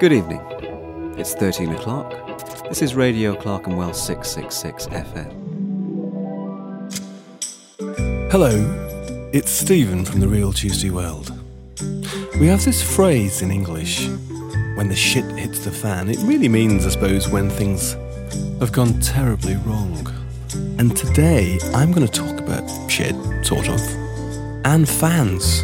Good evening. It's 13 o'clock. This is Radio Clark and Clerkenwell 666 FM. Hello, it's Stephen from the Real Tuesday Weld. We have this phrase in English when the shit hits the fan. It really means, I suppose, when things have gone terribly wrong. And today I'm going to talk about shit, sort of, and fans,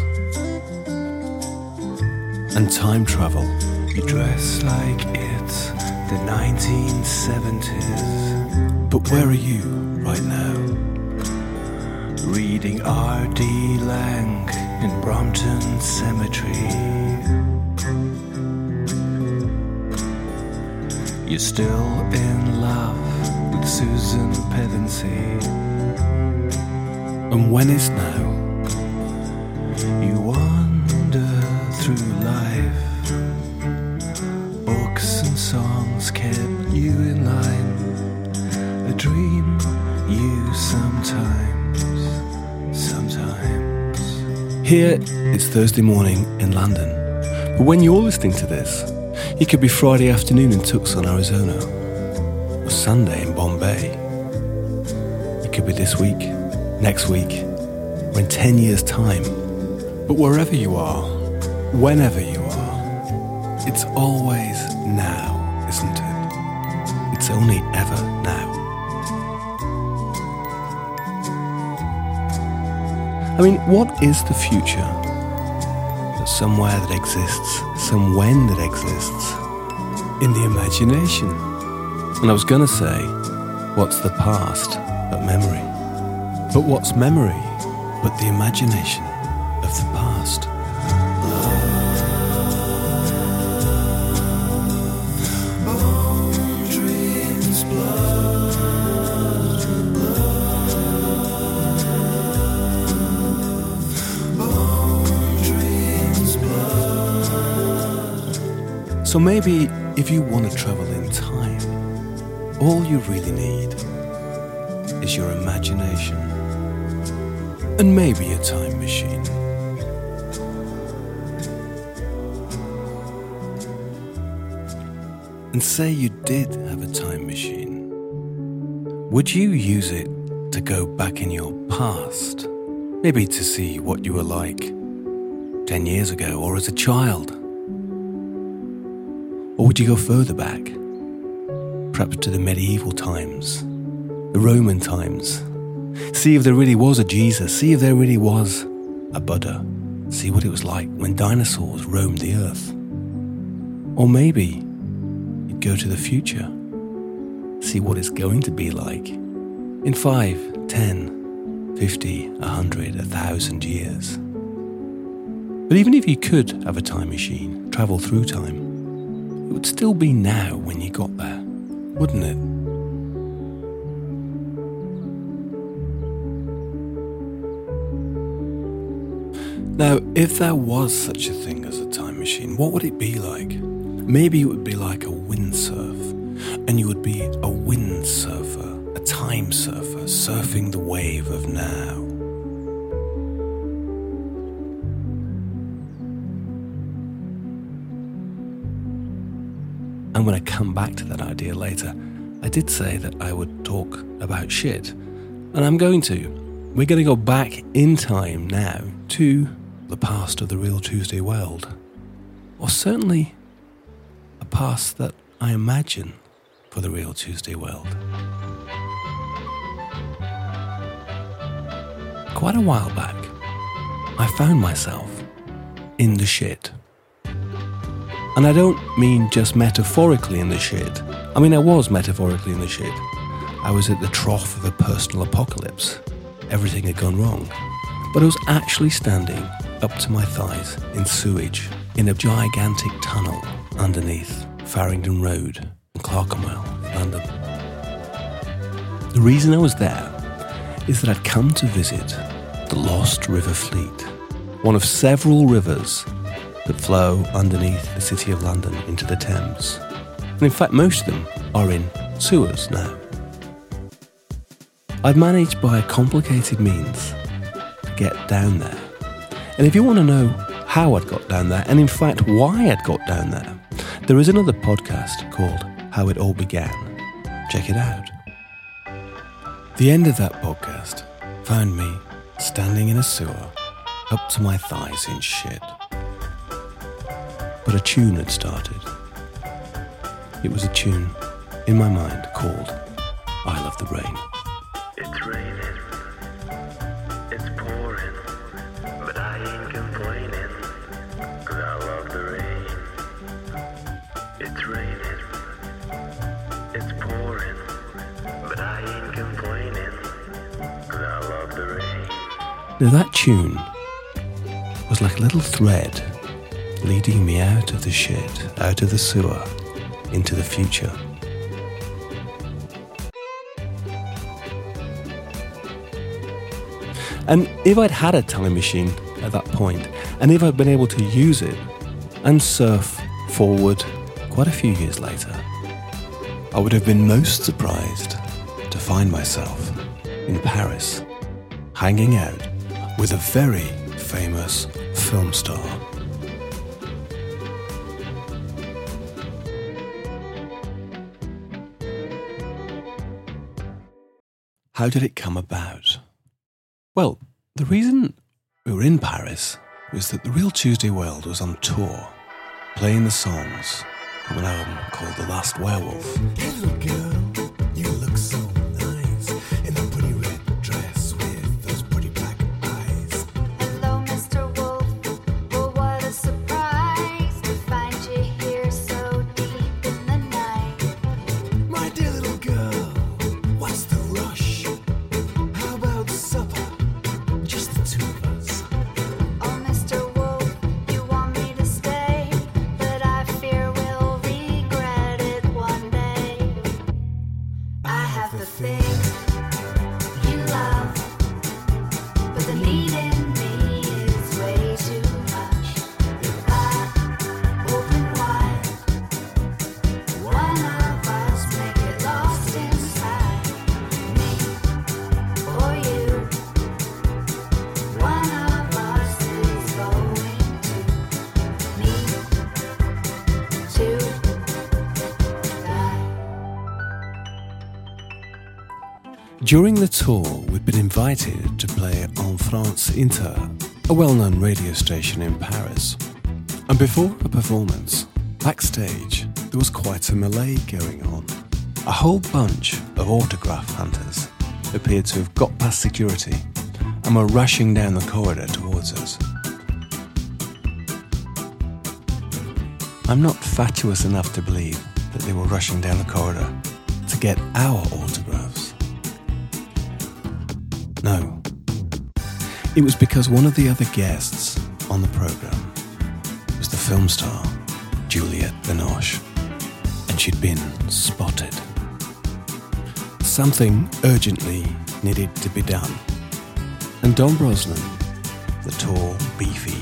and time travel. You dress like it's the 1970s. But where are you right now? Reading R.D. Laing in Brompton Cemetery. You're still in love with Susan Pevensie. And when is now? Here it's Thursday morning in London. But when you're listening to this, it could be Friday afternoon in Tucson, Arizona, or Sunday in Bombay. It could be this week, next week, or in 10 years' time. But wherever you are, whenever you are, it's always now, isn't it? It's only ever now. I mean, what is the future? Somewhere that exists, some when that exists, in the imagination. And I was gonna say, what's the past but memory? But what's memory but the imagination of the past? So maybe if you want to travel in time, all you really need is your imagination and maybe a time machine. And say you did have a time machine. Would you use it to go back in your past? Maybe to see what you were like 10 years ago or as a child? Or would you go further back? Perhaps to the medieval times, the Roman times. See if there really was a Jesus, see if there really was a Buddha. See what it was like when dinosaurs roamed the earth. Or maybe you'd go to the future, see what it's going to be like in 5, 10, 50, 100, 1,000 years. But even if you could have a time machine, travel through time, it would still be now when you got there, wouldn't it? Now, if there was such a thing as a time machine, what would it be like? Maybe it would be like a windsurf, and you would be a windsurfer, a time surfer, surfing the wave of now. When I come back to that idea later, I did say that I would talk about shit. And I'm going to. We're going to go back in time now to the past of the real Tuesday Weld. Or certainly a past that I imagine for the real Tuesday Weld. Quite a while back, I found myself in the shit. And I don't mean just metaphorically in the shit. I mean, I was metaphorically in the shit. I was at the trough of a personal apocalypse. Everything had gone wrong. But I was actually standing up to my thighs in sewage in a gigantic tunnel underneath Farringdon Road in Clerkenwell, London. The reason I was there is that I'd come to visit the Lost River Fleet, one of several rivers that flow underneath the City of London into the Thames. And in fact, most of them are in sewers now. I've managed by complicated means to get down there. And if you want to know how I'd got down there, and in fact why I'd got down there, There is another podcast called How It All Began. Check it out. The end of that podcast found me standing in a sewer up to my thighs in shit. But a tune had started. It was a tune in my mind called I Love the Rain. It's raining, it's pouring, but I ain't complaining, cause I love the rain. It's raining, it's pouring, but I ain't complaining, cause I love the rain. Now that tune was like a little thread leading me out of the shit, out of the sewer, into the future. And if I'd had a time machine at that point, and if I'd been able to use it and surf forward quite a few years later, I would have been most surprised to find myself in Paris, hanging out with a very famous film star. How did it come about? Well, the reason we were in Paris was that the Real Tuesday Weld was on tour, playing the songs from an album called The Last Werewolf. During the tour, we'd been invited to play on France Inter, a well known radio station in Paris. And before a performance, backstage, there was quite a melee going on. A whole bunch of autograph hunters appeared to have got past security and were rushing down the corridor towards us. I'm not fatuous enough to believe that they were rushing down the corridor to get our autographs. No. It was because one of the other guests on the program was the film star, Juliette Binoche, and she'd been spotted. Something urgently needed to be done. And Don Brosnan, the tall, beefy,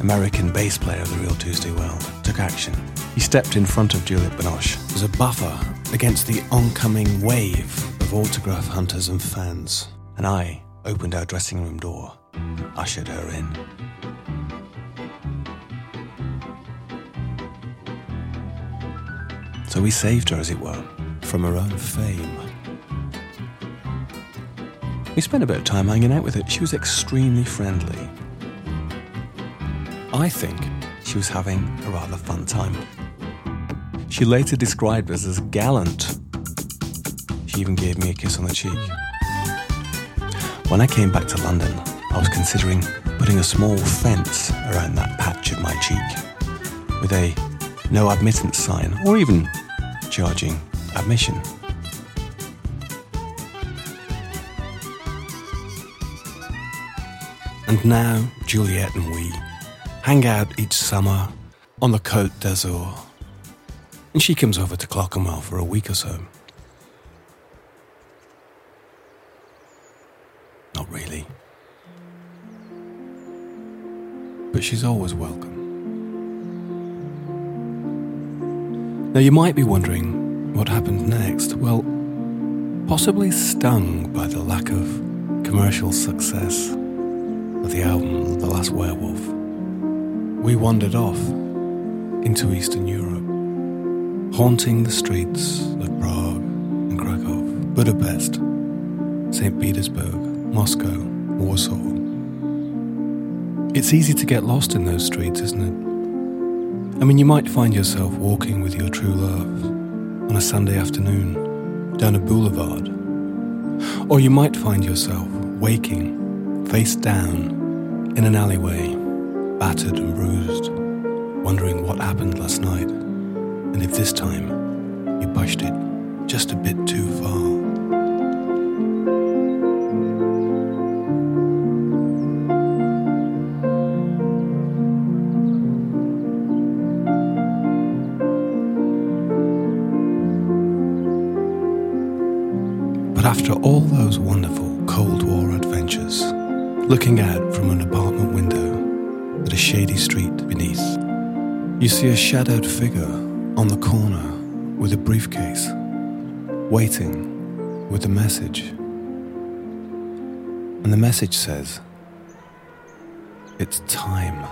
American bass player of the Real Tuesday Weld, took action. He stepped in front of Juliette Binoche as a buffer against the oncoming wave of autograph hunters and fans. And I opened our dressing room door, ushered her in. So we saved her, as it were, from her own fame. We spent a bit of time hanging out with her. She was extremely friendly. I think she was having a rather fun time. She later described us as gallant. She even gave me a kiss on the cheek. When I came back to London, I was considering putting a small fence around that patch of my cheek with a no admittance sign or even charging admission. And now Juliette and we hang out each summer on the Côte d'Azur. And she comes over to Clerkenwell for a week or so. But she's always welcome. Now, you might be wondering what happened next. Well, possibly stung by the lack of commercial success of the album The Last Werewolf, we wandered off into Eastern Europe. haunting the streets of Prague and Krakow, Budapest, St. Petersburg, Moscow, Warsaw. It's easy to get lost in those streets, isn't it? I mean, you might find yourself walking with your true love on a Sunday afternoon down a boulevard. Or you might find yourself waking, face down, in an alleyway, battered and bruised, wondering what happened last night and if this time you pushed it just a bit too far. Looking out from an apartment window at a shady street beneath, you see a shadowed figure on the corner with a briefcase, waiting with a message. And the message says, It's time.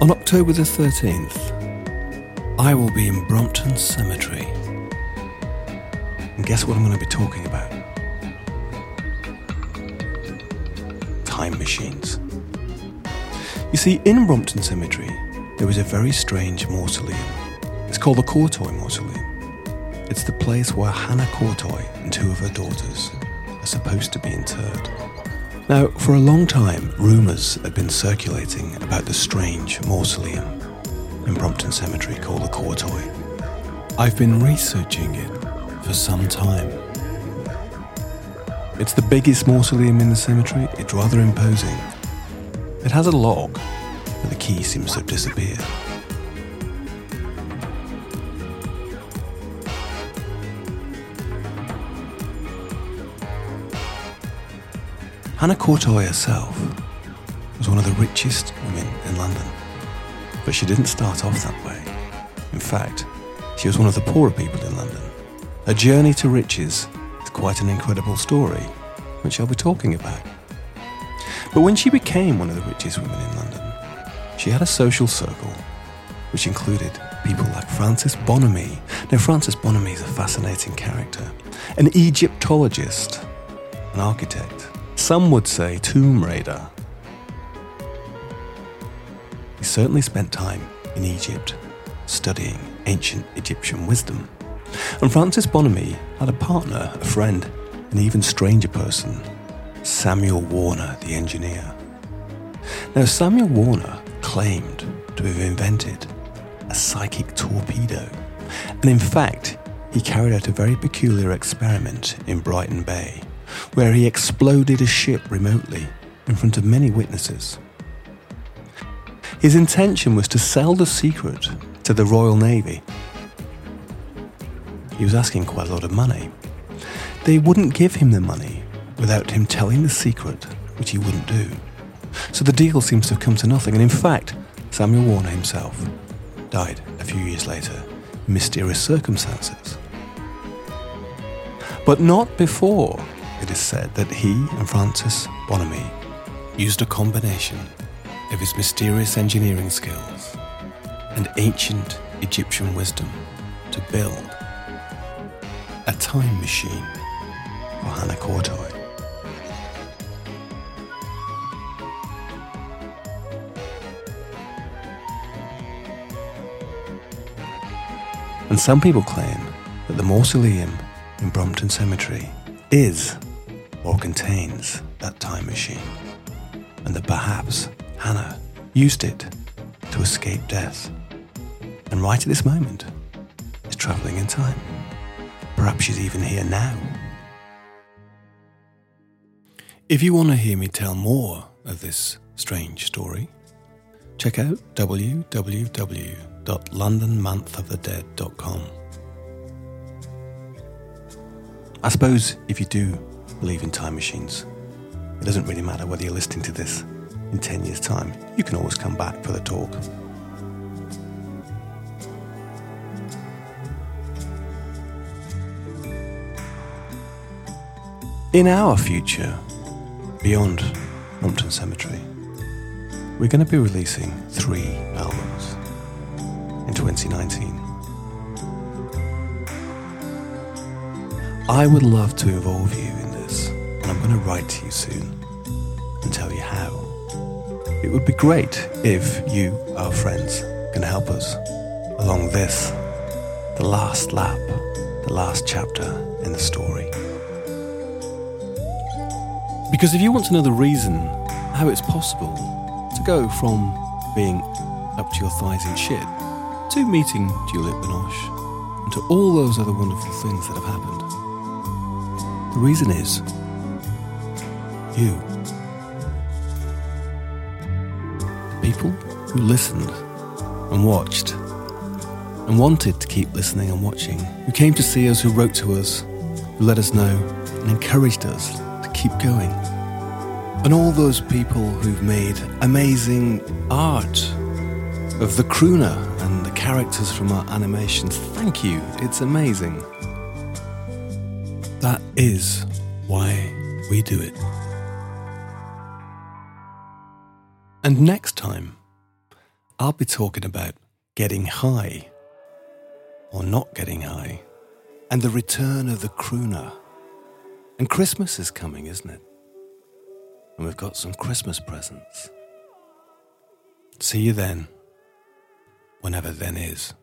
On October the 13th, I will be in Brompton Cemetery. And guess what I'm going to be talking about? Time machines. You see, in Brompton Cemetery, there is a very strange mausoleum. It's called the Courtoy Mausoleum. It's the place where Hannah Courtoy and two of her daughters are supposed to be interred. Now, for a long time, rumours had been circulating about the strange mausoleum in Brompton Cemetery called the Courtoy. I've been researching it for some time. It's the biggest mausoleum in the cemetery. It's rather imposing. It has a lock, but the key seems to have disappeared. Hannah Courtoy herself was one of the richest women in London. But she didn't start off that way. In fact, she was one of the poorer people in London. Her journey to riches is quite an incredible story, which I'll be talking about. But when she became one of the richest women in London, she had a social circle which included people like Francis Bonomi. Now, Francis Bonomi is a fascinating character, an Egyptologist, an architect. Some would say tomb raider. He certainly spent time in Egypt studying ancient Egyptian wisdom. And Francis Bonomi had a partner, a friend, an even stranger person, Samuel Warner, the engineer. Now, Samuel Warner claimed to have invented a psychic torpedo. And in fact, he carried out a very peculiar experiment in Brighton Bay, where he exploded a ship remotely in front of many witnesses. His intention was to sell the secret to the Royal Navy. He was asking quite a lot of money. They wouldn't give him the money without him telling the secret, which he wouldn't do. So the deal seems to have come to nothing, and in fact, Samuel Warner himself died a few years later in mysterious circumstances. But not before it is said that he and Francis Bonomi used a combination of his mysterious engineering skills and ancient Egyptian wisdom to build a time machine for Hannah Courtoy. And some people claim that the mausoleum in Brompton Cemetery is or contains that time machine, and that perhaps Hannah used it to escape death, and right at this moment is travelling in time. Perhaps she's even here now. If you want to hear me tell more of this strange story, check out www.londonmonthofthedead.com. I suppose if you do believe in time machines, it doesn't really matter whether you're listening to this in 10 years' time. You can always come back for the talk. In our future, beyond Brompton Cemetery, we're going to be releasing three albums in 2019. I would love to involve you in this, and I'm going to write to you soon and tell you how. It would be great if you, our friends, can help us along this, the last lap, the last chapter in the story. Because if you want to know the reason how it's possible to go from being up to your thighs in shit to meeting Juliette Binoche and to all those other wonderful things that have happened, the reason is you. People who listened and watched and wanted to keep listening and watching, who came to see us, who wrote to us, who let us know and encouraged us keep going. And all those people who've made amazing art of the crooner and the characters from our animations. Thank you, it's amazing. That is why we do it. And next time, I'll be talking about getting high or not getting high and the return of the crooner. And Christmas is coming, isn't it? And we've got some Christmas presents. See you then, whenever then is.